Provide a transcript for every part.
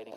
fighting.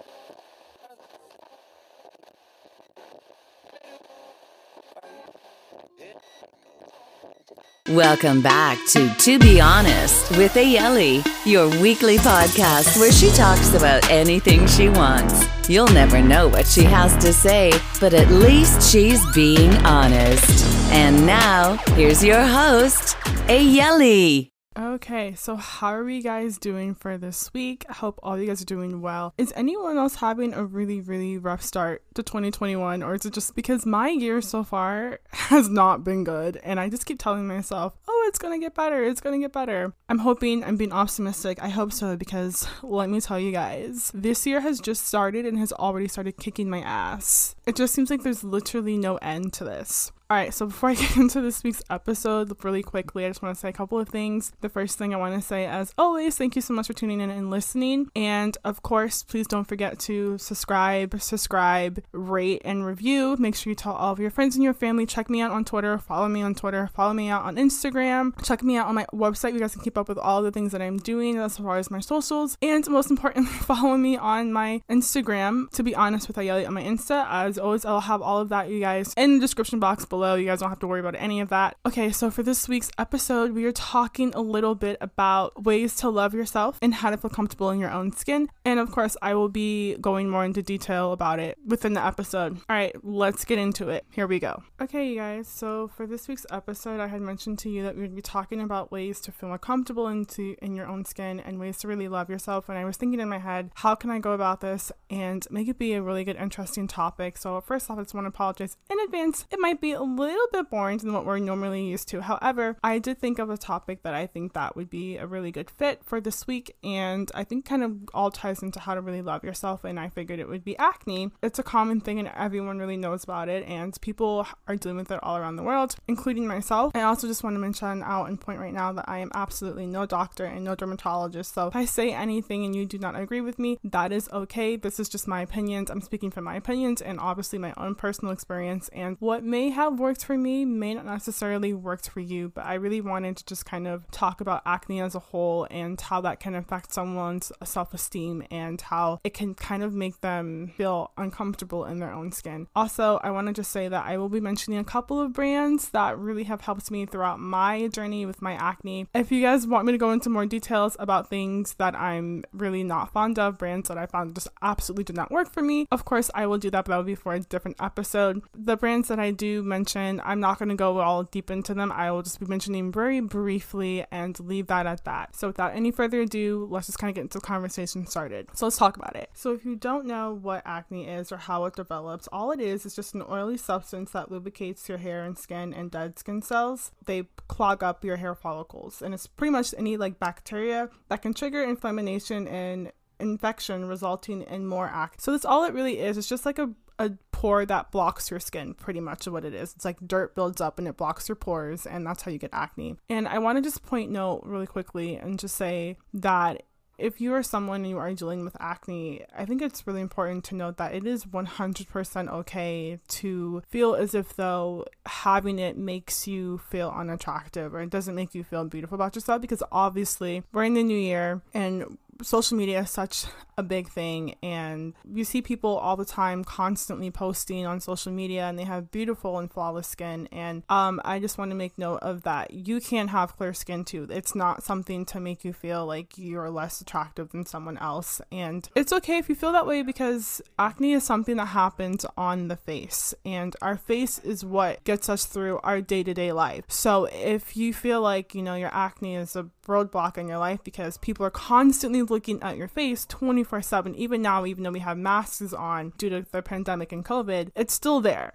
Welcome back to To Be Honest with Ayele, your weekly podcast where she talks about anything she wants. You'll never know what she has to say, but at least she's being honest. And now, here's your host, Ayele. Okay, so how are you guys doing for this week? I hope all you guys are doing well. Is anyone else having a really, really rough start to 2021, or is it just because my year so far has not been good? And I just keep telling myself, oh, it's gonna get better, it's gonna get better. I'm hoping, I'm being optimistic. I hope so, because let me tell you guys, this year has just started and has already started kicking my ass. It just seems like there's literally no end to this. All right, so before I get into this week's episode, really quickly, I just want to say a couple of things. The first thing I want to say, as always, thank you so much for tuning in and listening. And of course, please don't forget to subscribe, subscribe, rate, and review. Make sure you tell all of your friends and your family. Check me out on Twitter, follow me on Twitter, follow me out on Instagram. Check me out on my website. You guys can keep up with all the things that I'm doing as far as my socials. And most importantly, follow me on my Instagram, to be honest with Ayele on my Insta. As always, I'll have all of that, you guys, in the description box below. You guys don't have to worry about any of that. Okay, so for this week's episode, we are talking a little bit about ways to love yourself and how to feel comfortable in your own skin. And of course, I will be going more into detail about it within the episode. All right, let's get into it. Here we go. Okay, you guys, so for this week's episode, I had mentioned to you that we would be talking about ways to feel more comfortable into in your own skin and ways to really love yourself. And I was thinking in my head, how can I go about this and make it be a really good, interesting topic? So first off, I just want to apologize in advance. It might be a little bit boring than what we're normally used to. However, I did think of a topic that I think that would be a really good fit for this week, and I think kind of all ties into how to really love yourself. And I figured it would be acne. It's a common thing, and everyone really knows about it, and people are dealing with it all around the world, including myself. I also just want to mention out and point right now that I am absolutely no doctor and no dermatologist. So if I say anything and you do not agree with me, that is okay. This is just my opinions. I'm speaking from my opinions and obviously my own personal experience and what may have worked for me may not necessarily worked for you, but I really wanted to just kind of talk about acne as a whole and how that can affect someone's self esteem and how it can kind of make them feel uncomfortable in their own skin. Also, I want to just say that I will be mentioning a couple of brands that really have helped me throughout my journey with my acne. If you guys want me to go into more details about things that I'm really not fond of, brands that I found just absolutely did not work for me, of course, I will do that, but that will be for a different episode. The brands that I do mention, I'm not going to go all deep into them. I will just be mentioning very briefly and leave that at that. So, without any further ado, let's just kind of get into the conversation started. So, let's talk about it. So, if you don't know what acne is or how it develops, all it is is just an oily substance that lubricates your hair and skin and dead skin cells. They clog up your hair follicles, and it's pretty much any like bacteria that can trigger inflammation and infection resulting in more acne. So that's all it really is. It's just like a a pore that blocks your skin, pretty much what it is. It's like dirt builds up and it blocks your pores, and that's how you get acne. And I want to just point note really quickly and just say that if you are someone and you are dealing with acne, I think it's really important to note that it is 100% okay to feel as if though having it makes you feel unattractive or it doesn't make you feel beautiful about yourself because obviously we're in the new year and social media is such a big thing and you see people all the time constantly posting on social media and they have beautiful and flawless skin and um, i just want to make note of that. You can have clear skin too. It's not something to make you feel like you're less attractive than someone else and it's okay if you feel that way because acne is something that happens on the face and our face is what gets us through our day-to-day life. So if you feel like you know your acne is a roadblock in your life because people are constantly looking at your face 24 7. Even now, even though we have masks on due to the pandemic and COVID, it's still there.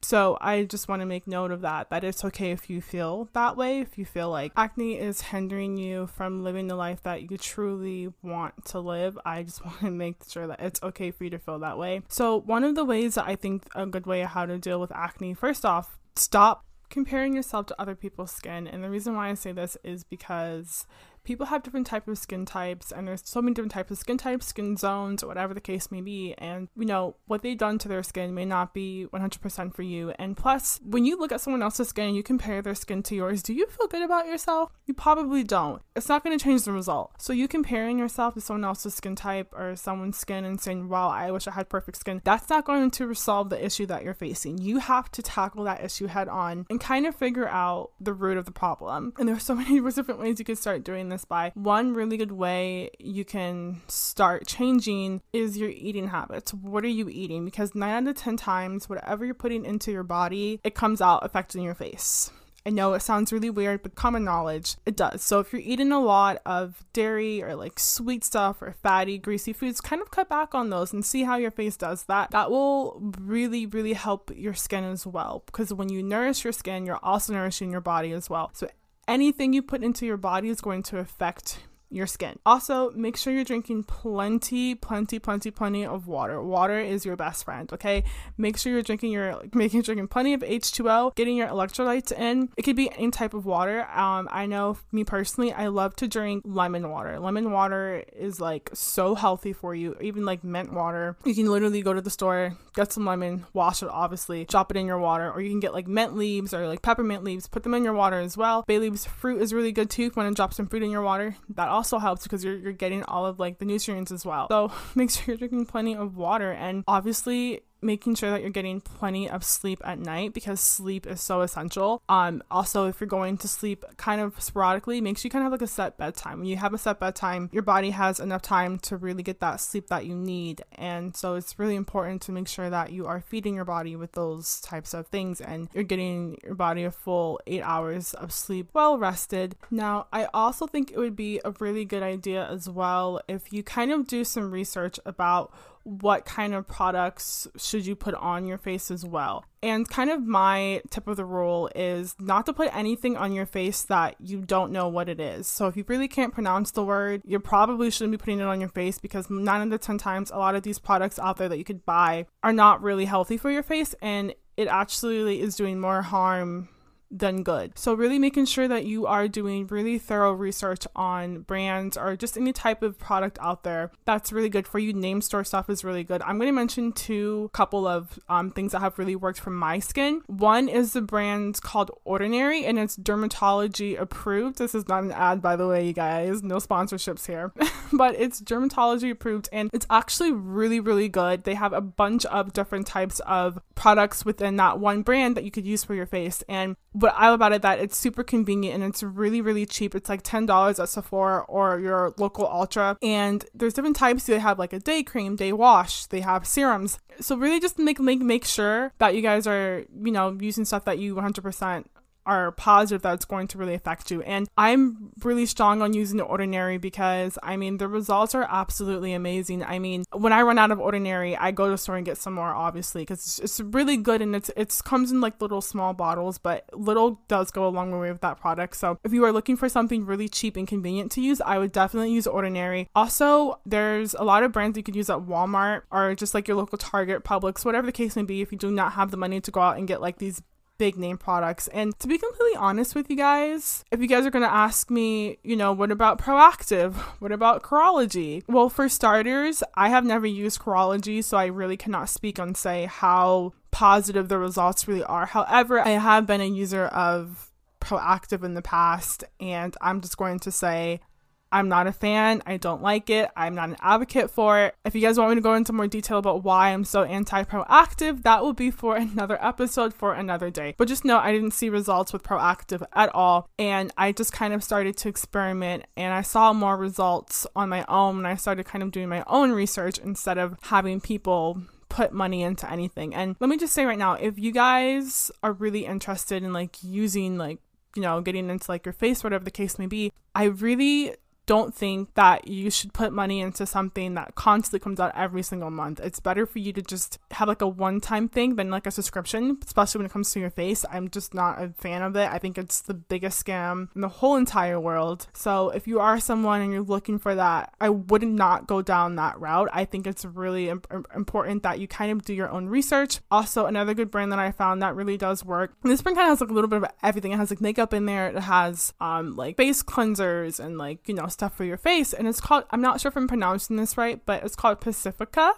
So I just want to make note of that, that it's okay if you feel that way, if you feel like acne is hindering you from living the life that you truly want to live. I just want to make sure that it's okay for you to feel that way. So one of the ways that I think a good way of how to deal with acne, first off, stop comparing yourself to other people's skin. And the reason why I say this is because people have different types of skin types and there's so many different types of skin types, skin zones, or whatever the case may be. And, you know, what they've done to their skin may not be 100% for you. And plus, when you look at someone else's skin and you compare their skin to yours, do you feel good about yourself? You probably don't. It's not going to change the result. So you comparing yourself to someone else's skin type or someone's skin and saying, wow, I wish I had perfect skin, that's not going to resolve the issue that you're facing. You have to tackle that issue head on and kind of figure out the root of the problem. And there's so many different ways you can start doing this by. One really good way you can start changing is your eating habits. What are you eating? Because nine out of 10 times, whatever you're putting into your body, it comes out affecting your face. I know it sounds really weird, but common knowledge, it does. So if you're eating a lot of dairy or like sweet stuff or fatty, greasy foods, kind of cut back on those and see how your face does that. That will really, really help your skin as well. Because when you nourish your skin, you're also nourishing your body as well. So anything you put into your body is going to affect your skin. Also, make sure you're drinking plenty, plenty, plenty, plenty of water. Water is your best friend, okay? Make sure you're drinking your making drinking plenty of H2O, getting your electrolytes in. It could be any type of water. Um, I know me personally, I love to drink lemon water. Lemon water is like so healthy for you, even like mint water. You can literally go to the store, get some lemon, wash it obviously, drop it in your water, or you can get like mint leaves or like peppermint leaves, put them in your water as well. Bay leaves fruit is really good too. If you want to drop some fruit in your water, that also helps because you're, you're getting all of like the nutrients as well. So make sure you're drinking plenty of water and obviously making sure that you're getting plenty of sleep at night because sleep is so essential. Um, also, if you're going to sleep kind of sporadically, make sure you kind of have like a set bedtime. When you have a set bedtime, your body has enough time to really get that sleep that you need. And so it's really important to make sure that you are feeding your body with those types of things and you're getting your body a full eight hours of sleep well rested. Now, I also think it would be a really good idea as well if you kind of do some research about what kind of products should you put on your face as well. And kind of my tip of the rule is not to put anything on your face that you don't know what it is. So if you really can't pronounce the word, you probably shouldn't be putting it on your face because nine out of 10 times, a lot of these products out there that you could buy are not really healthy for your face and it actually is doing more harm than good. So, really making sure that you are doing really thorough research on brands or just any type of product out there that's really good for you. Name store stuff is really good. I'm going to mention two couple of um, things that have really worked for my skin. One is the brand called Ordinary and it's dermatology approved. This is not an ad, by the way, you guys. No sponsorships here, but it's dermatology approved and it's actually really, really good. They have a bunch of different types of products within that one brand that you could use for your face. And what I love about it that it's super convenient and it's really really cheap. It's like ten dollars at Sephora or your local Ulta, and there's different types. They have like a day cream, day wash. They have serums. So really just make make make sure that you guys are you know using stuff that you 100% are positive that it's going to really affect you. And I'm really strong on using the ordinary because I mean the results are absolutely amazing. I mean, when I run out of ordinary, I go to the store and get some more obviously because it's, really good and it's it's comes in like little small bottles, but little does go a long way with that product. So if you are looking for something really cheap and convenient to use, I would definitely use ordinary. Also, there's a lot of brands you could use at Walmart or just like your local Target, Publix, whatever the case may be if you do not have the money to go out and get like these big name products. And to be completely honest with you guys, if you guys are going to ask me, you know, what about Proactiv? What about Curology? Well, for starters, I have never used Curology, so I really cannot speak on say how positive the results really are. However, I have been a user of Proactiv in the past, and I'm just going to say I'm not a fan. I don't like it. I'm not an advocate for it. If you guys want me to go into more detail about why I'm so anti Proactiv, that will be for another episode for another day. But just know I didn't see results with Proactiv at all. And I just kind of started to experiment and I saw more results on my own. And I started kind of doing my own research instead of having people put money into anything. And let me just say right now, if you guys are really interested in like using like, you know, getting into like your face, whatever the case may be, I really don't think that you should put money into something that constantly comes out every single month. It's better for you to just have like a one time thing than like a subscription, especially when it comes to your face. I'm just not a fan of it. I think it's the biggest scam in the whole entire world. So if you are someone and you're looking for that, I would not go down that route. I think it's really imp- important that you kind of do your own research. Also, another good brand that I found that really does work. This brand kind of has like a little bit of everything. It has like makeup in there. It has um like face cleansers and like you know stuff for your face. And it's called I'm not sure if I'm pronouncing this right, but it's called Pacifica,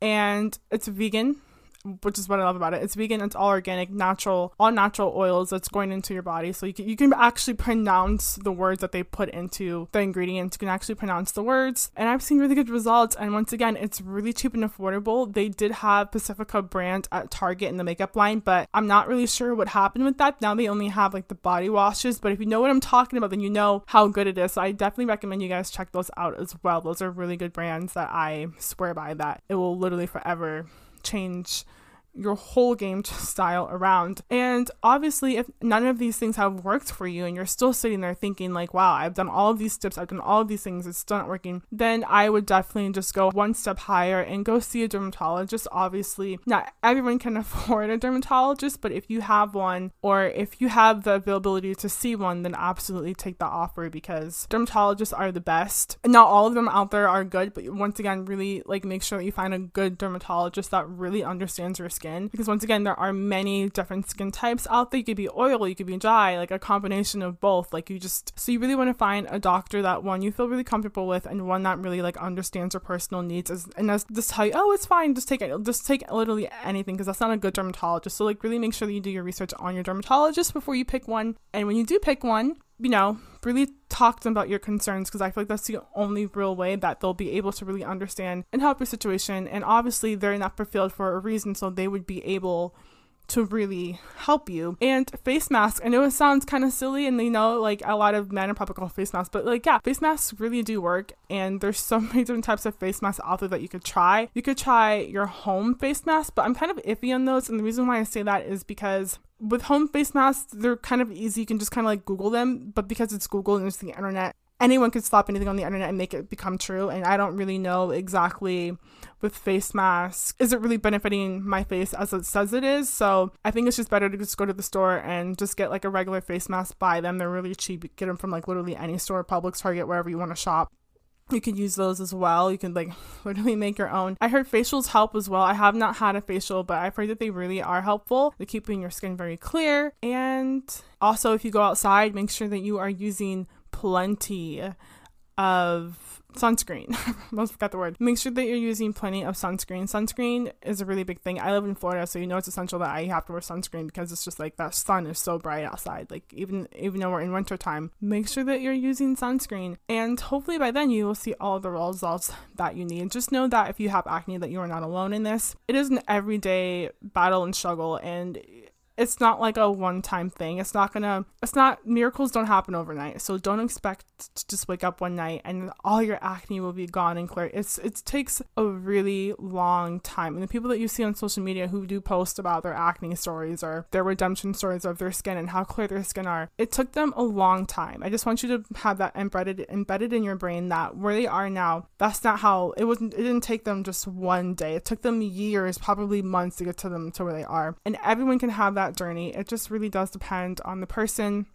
and it's vegan which is what I love about it. It's vegan, it's all organic, natural, all natural oils that's going into your body. So you can, you can actually pronounce the words that they put into the ingredients. You can actually pronounce the words. And I've seen really good results. And once again, it's really cheap and affordable. They did have Pacifica brand at Target in the makeup line, but I'm not really sure what happened with that. Now they only have like the body washes. But if you know what I'm talking about, then you know how good it is. So I definitely recommend you guys check those out as well. Those are really good brands that I swear by that it will literally forever change your whole game style around. And obviously, if none of these things have worked for you and you're still sitting there thinking, like, wow, I've done all of these steps, I've done all of these things, it's still not working, then I would definitely just go one step higher and go see a dermatologist. Obviously, not everyone can afford a dermatologist, but if you have one or if you have the availability to see one, then absolutely take that offer because dermatologists are the best. Not all of them out there are good, but once again, really like make sure that you find a good dermatologist that really understands your skin because once again there are many different skin types out there. You could be oily you could be dry like a combination of both. Like you just so you really want to find a doctor that one you feel really comfortable with and one that really like understands your personal needs as, and as just tell you oh it's fine just take it just take literally anything because that's not a good dermatologist. So like really make sure that you do your research on your dermatologist before you pick one. And when you do pick one you know, really talk to them about your concerns because I feel like that's the only real way that they'll be able to really understand and help your situation. And obviously, they're that field for a reason, so they would be able to really help you. And face masks, I know it sounds kind of silly, and they know like a lot of men are probably call face masks, but like, yeah, face masks really do work. And there's so many different types of face masks out there that you could try. You could try your home face mask, but I'm kind of iffy on those. And the reason why I say that is because with home face masks, they're kind of easy. You can just kind of like Google them, but because it's Google and it's the internet, anyone could slap anything on the internet and make it become true. And I don't really know exactly with face masks, is it really benefiting my face as it says it is? So I think it's just better to just go to the store and just get like a regular face mask, buy them. They're really cheap. get them from like literally any store, Publix, Target, wherever you want to shop you can use those as well. You can like literally make your own. I heard facials help as well. I have not had a facial, but I've heard that they really are helpful. They're keeping your skin very clear. And also, if you go outside, make sure that you are using plenty of sunscreen. Almost forgot the word. Make sure that you're using plenty of sunscreen. Sunscreen is a really big thing. I live in Florida, so you know it's essential that I have to wear sunscreen because it's just like that sun is so bright outside. Like even even though we're in winter time, make sure that you're using sunscreen. And hopefully by then you will see all the results that you need. Just know that if you have acne that you are not alone in this. It is an everyday battle and struggle and it's not like a one time thing. It's not gonna, it's not, miracles don't happen overnight. So don't expect to just wake up one night and all your acne will be gone and clear. It's, it takes a really long time. And the people that you see on social media who do post about their acne stories or their redemption stories of their skin and how clear their skin are, it took them a long time. I just want you to have that embedded, embedded in your brain that where they are now, that's not how, it wasn't, it didn't take them just one day. It took them years, probably months to get to them to where they are. And everyone can have that that journey. It just really does depend on the person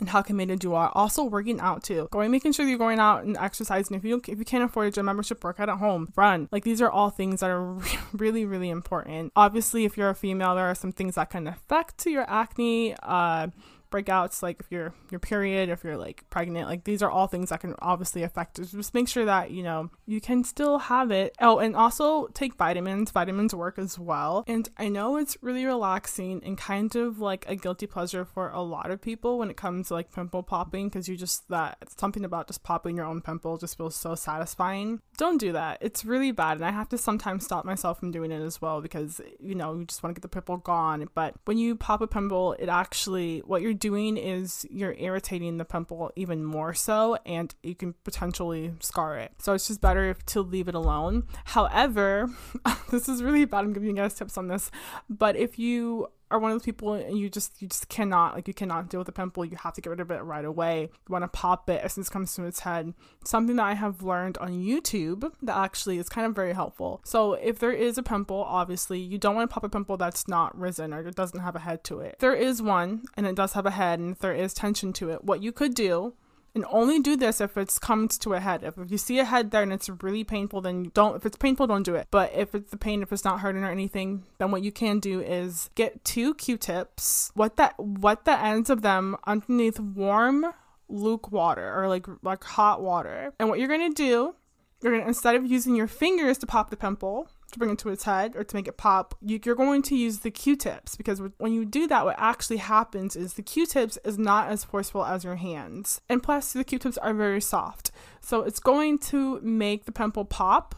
and how committed you are. Also, working out too. Going, making sure you're going out and exercising. If you if you can't afford a gym membership, work out at home. Run. Like these are all things that are really really important. Obviously, if you're a female, there are some things that can affect your acne. Uh, breakouts, like if you're your period, if you're like pregnant, like these are all things that can obviously affect it. Just make sure that, you know, you can still have it. Oh, and also take vitamins. Vitamins work as well. And I know it's really relaxing and kind of like a guilty pleasure for a lot of people when it comes to like pimple popping because you just that something about just popping your own pimple just feels so satisfying. Don't do that. It's really bad. And I have to sometimes stop myself from doing it as well because, you know, you just want to get the pimple gone. But when you pop a pimple, it actually, what you're doing is you're irritating the pimple even more so and you can potentially scar it. So it's just better to leave it alone. However, this is really bad. I'm giving you guys tips on this, but if you are one of those people and you just you just cannot like you cannot deal with a pimple, you have to get rid of it right away. You want to pop it as soon as it comes to its head. Something that I have learned on YouTube that actually is kind of very helpful. So if there is a pimple, obviously you don't want to pop a pimple that's not risen or it doesn't have a head to it. If there is one and it does have a head and if there is tension to it, what you could do and only do this if it's comes to a head. If, if you see a head there and it's really painful, then don't. If it's painful, don't do it. But if it's the pain, if it's not hurting or anything, then what you can do is get two Q-tips. What that what the ends of them underneath warm luke water or like like hot water. And what you're gonna do, you're gonna instead of using your fingers to pop the pimple, to bring it to its head or to make it pop, you, are going to use the Q-tips because when you do that, what actually happens is the Q-tips is not as forceful as your hands. And plus, the Q-tips are very soft. So it's going to make the pimple pop,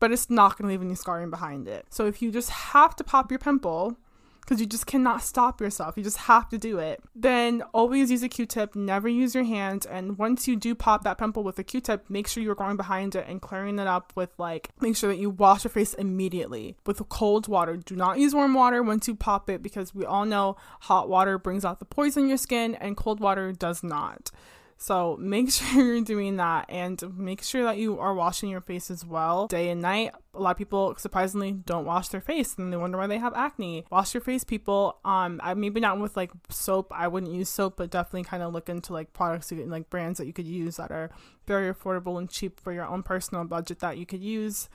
but it's not going to leave any scarring behind it. So if you just have to pop your pimple, because you just cannot stop yourself. You just have to do it. Then always use a Q-tip, never use your hand. And once you do pop that pimple with a Q-tip, make sure you're going behind it and clearing it up with like, make sure that you wash your face immediately with cold water. Do not use warm water once you pop it because we all know hot water brings out the poison in your skin and cold water does not. So make sure you're doing that and make sure that you are washing your face as well day and night. A lot of people surprisingly don't wash their face and they wonder why they have acne. Wash your face, people. Um, maybe not with like soap. I wouldn't use soap, but definitely kind of look into like products and like brands that you could use that are very affordable and cheap for your own personal budget that you could use.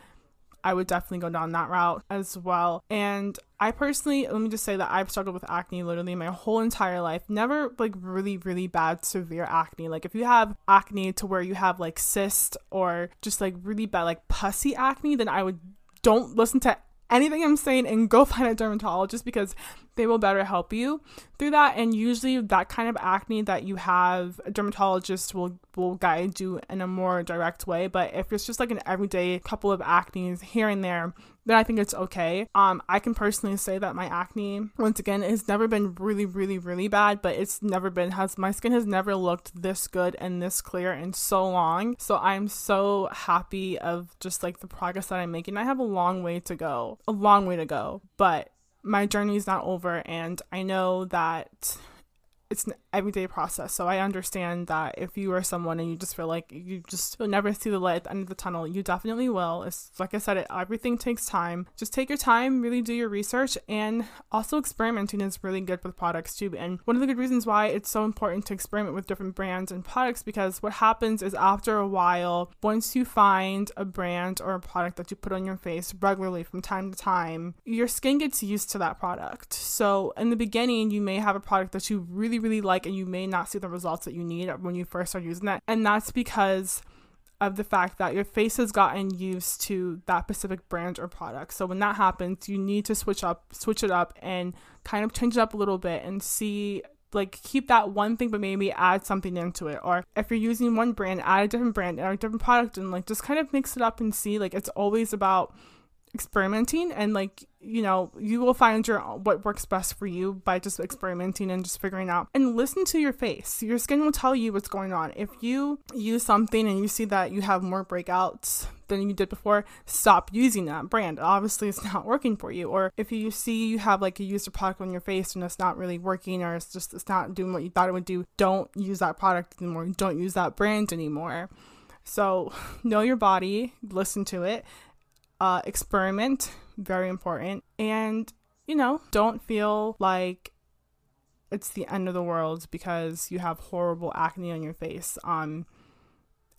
I would definitely go down that route as well. And I personally, let me just say that I've struggled with acne literally my whole entire life. Never like really, really bad, severe acne. Like if you have acne to where you have like cyst or just like really bad, like pussy acne, then I would don't listen to anything I'm saying and go find a dermatologist because they will better help you through that. And usually, that kind of acne that you have, a dermatologist will will guide you in a more direct way. But if it's just like an everyday couple of acne here and there, then I think it's okay. Um, I can personally say that my acne, once again, has never been really, really, really bad, but it's never been has my skin has never looked this good and this clear in so long. So I'm so happy of just like the progress that I'm making. I have a long way to go, a long way to go, but my journey is not over and I know that it's everyday process. So I understand that if you are someone and you just feel like you just will never see the light at the end of the tunnel, you definitely will. It's like I said, it everything takes time. Just take your time, really do your research, and also experimenting is really good with products too. And one of the good reasons why it's so important to experiment with different brands and products because what happens is after a while, once you find a brand or a product that you put on your face regularly from time to time, your skin gets used to that product. So in the beginning, you may have a product that you really really, like and you may not see the results that you need when you first start using it. And that's because of the fact that your face has gotten used to that specific brand or product. So when that happens, you need to switch up, switch it up and kind of change it up a little bit and see like keep that one thing but maybe add something into it or if you're using one brand add a different brand or a different product and like just kind of mix it up and see like it's always about experimenting and like you know you will find your what works best for you by just experimenting and just figuring out. And listen to your face. Your skin will tell you what's going on. If you use something and you see that you have more breakouts than you did before stop using that brand. Obviously it's not working for you. Or if you see you have like a user product on your face and it's not really working or it's just it's not doing what you thought it would do don't use that product anymore. Don't use that brand anymore. So know your body. Listen to it uh, experiment, very important. And, you know, don't feel like it's the end of the world because you have horrible acne on your face. Um,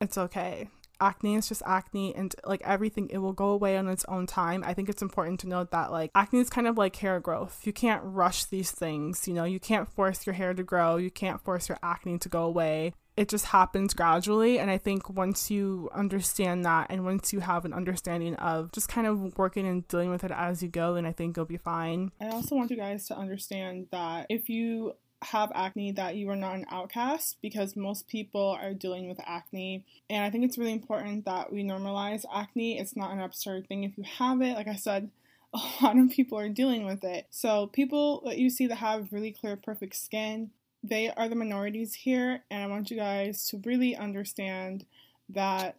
it's okay. Acne is just acne, and like everything, it will go away on its own time. I think it's important to note that like acne is kind of like hair growth. You can't rush these things, you know, you can't force your hair to grow, you can't force your acne to go away it just happens gradually. And I think once you understand that and once you have an understanding of just kind of working and dealing with it as you go, then I think you'll be fine. I also want you guys to understand that if you have acne that you are not an outcast because most people are dealing with acne and i think it's really important that we normalize acne it's not an absurd thing if you have it like i said a lot of people are dealing with it so people that you see that have really clear perfect skin they are the minorities here, and I want you guys to really understand that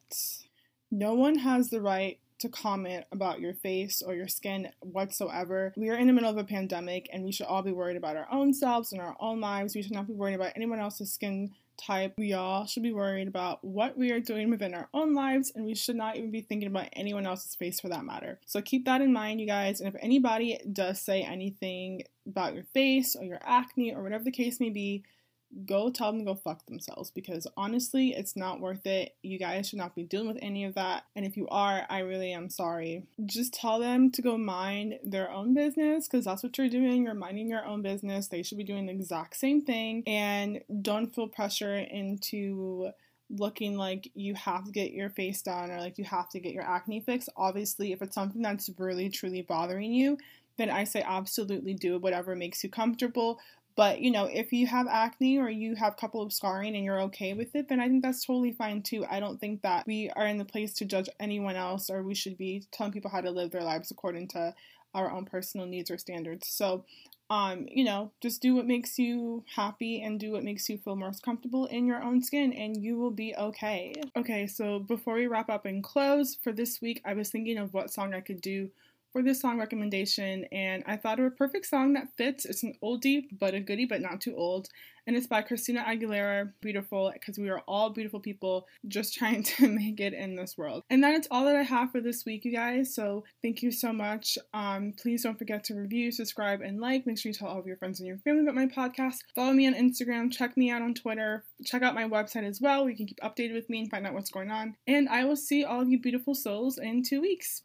no one has the right to comment about your face or your skin whatsoever. We are in the middle of a pandemic and we should all be worried about our own selves and our own lives. We should not be worried about anyone else's skin type. We all should be worried about what we are doing within our own lives and we should not even be thinking about anyone else's face for that matter. So keep that in mind, you guys. And if anybody does say anything about your face or your acne or whatever the case may be, go tell them to go fuck themselves because honestly, it's not worth it. You guys should not be dealing with any of that. And if you are, I really am sorry. Just tell them to go mind their own business because that's what you're doing. You're minding your own business. They should be doing the exact same thing. And don't feel pressure into looking like you have to get your face done or like you have to get your acne fixed. Obviously, if it's something that's really truly bothering you, then I say absolutely do whatever makes you comfortable. But you know, if you have acne or you have a couple of scarring and you're okay with it, then I think that's totally fine too. I don't think that we are in the place to judge anyone else or we should be telling people how to live their lives according to our own personal needs or standards. So, um, you know, just do what makes you happy and do what makes you feel most comfortable in your own skin, and you will be okay. Okay, so before we wrap up and close for this week, I was thinking of what song I could do for this song recommendation, and I thought of a perfect song that fits. It's an oldie, but a goodie, but not too old. And it's by Christina Aguilera, Beautiful, because we are all beautiful people just trying to make it in this world. And that is all that I have for this week, you guys. So thank you so much. Um, please don't forget to review, subscribe, and like. Make sure you tell all of your friends and your family about my podcast. Follow me on Instagram, check me out on Twitter, check out my website as well. You can keep updated with me and find out what's going on. And I will see all of you beautiful souls in two weeks.